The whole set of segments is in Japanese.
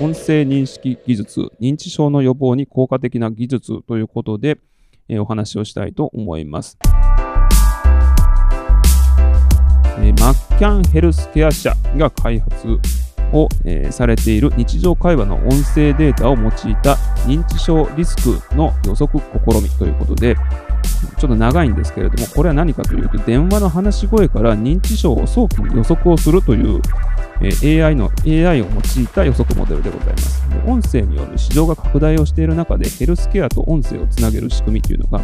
音声認識技術、認知症の予防に効果的な技術ということで、え、お話をしたいと思います。え、マッキャンヘルスケア社が開発を、え、されている日常会話の音声データを用いた認知症リスクの予測試みということで、ちょっと長いんですけれども、これは何かというと、電話の話し声から認知症を早期に予測をするという、え、AI の AI を用いた予測モデルでございます。音声による市場が拡大をしている中で、ヘルスケアと音声をつなげる仕組みというのが、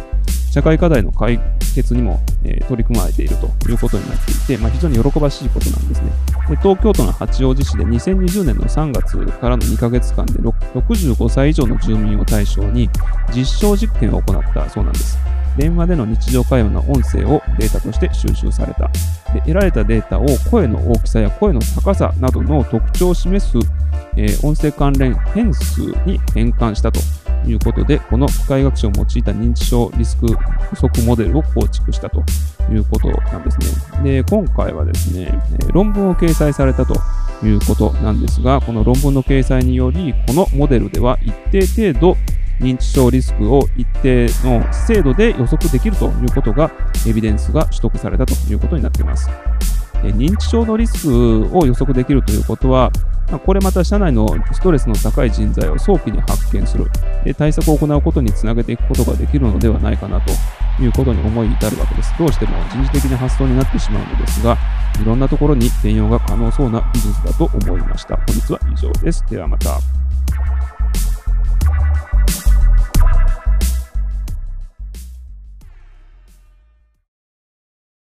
社会課題の解決にも、え、取り組まれているということになっていて、まあ、非常に喜ばしいことなんですねで。東京都の八王子市で2020年の3月からの2ヶ月間で65歳以上の住民を対象に実証実験を行ったそうなんです。電話での日常会話の音声をデータとして収集された。で得られたデータを声の大きさや声の高さなどの特徴を示す、えー、音声関連変数に変換したということで、この機械学習を用いた認知症リスク予測モデルを構築したということなんですね。で、今回はですね、論文を掲載されたということなんですが、この論文の掲載により、このモデルでは一定程度認知症リスクを一定の精度で予測できるということが、エビデンスが取得されたということになっています。認知症のリスクを予測できるということは、これまた社内のストレスの高い人材を早期に発見する、対策を行うことにつなげていくことができるのではないかなということに思い至るわけです。どうしても人事的な発想になってしまうのですが、いろんなところに転用が可能そうな技術だと思いました。本日は以上です。ではまた。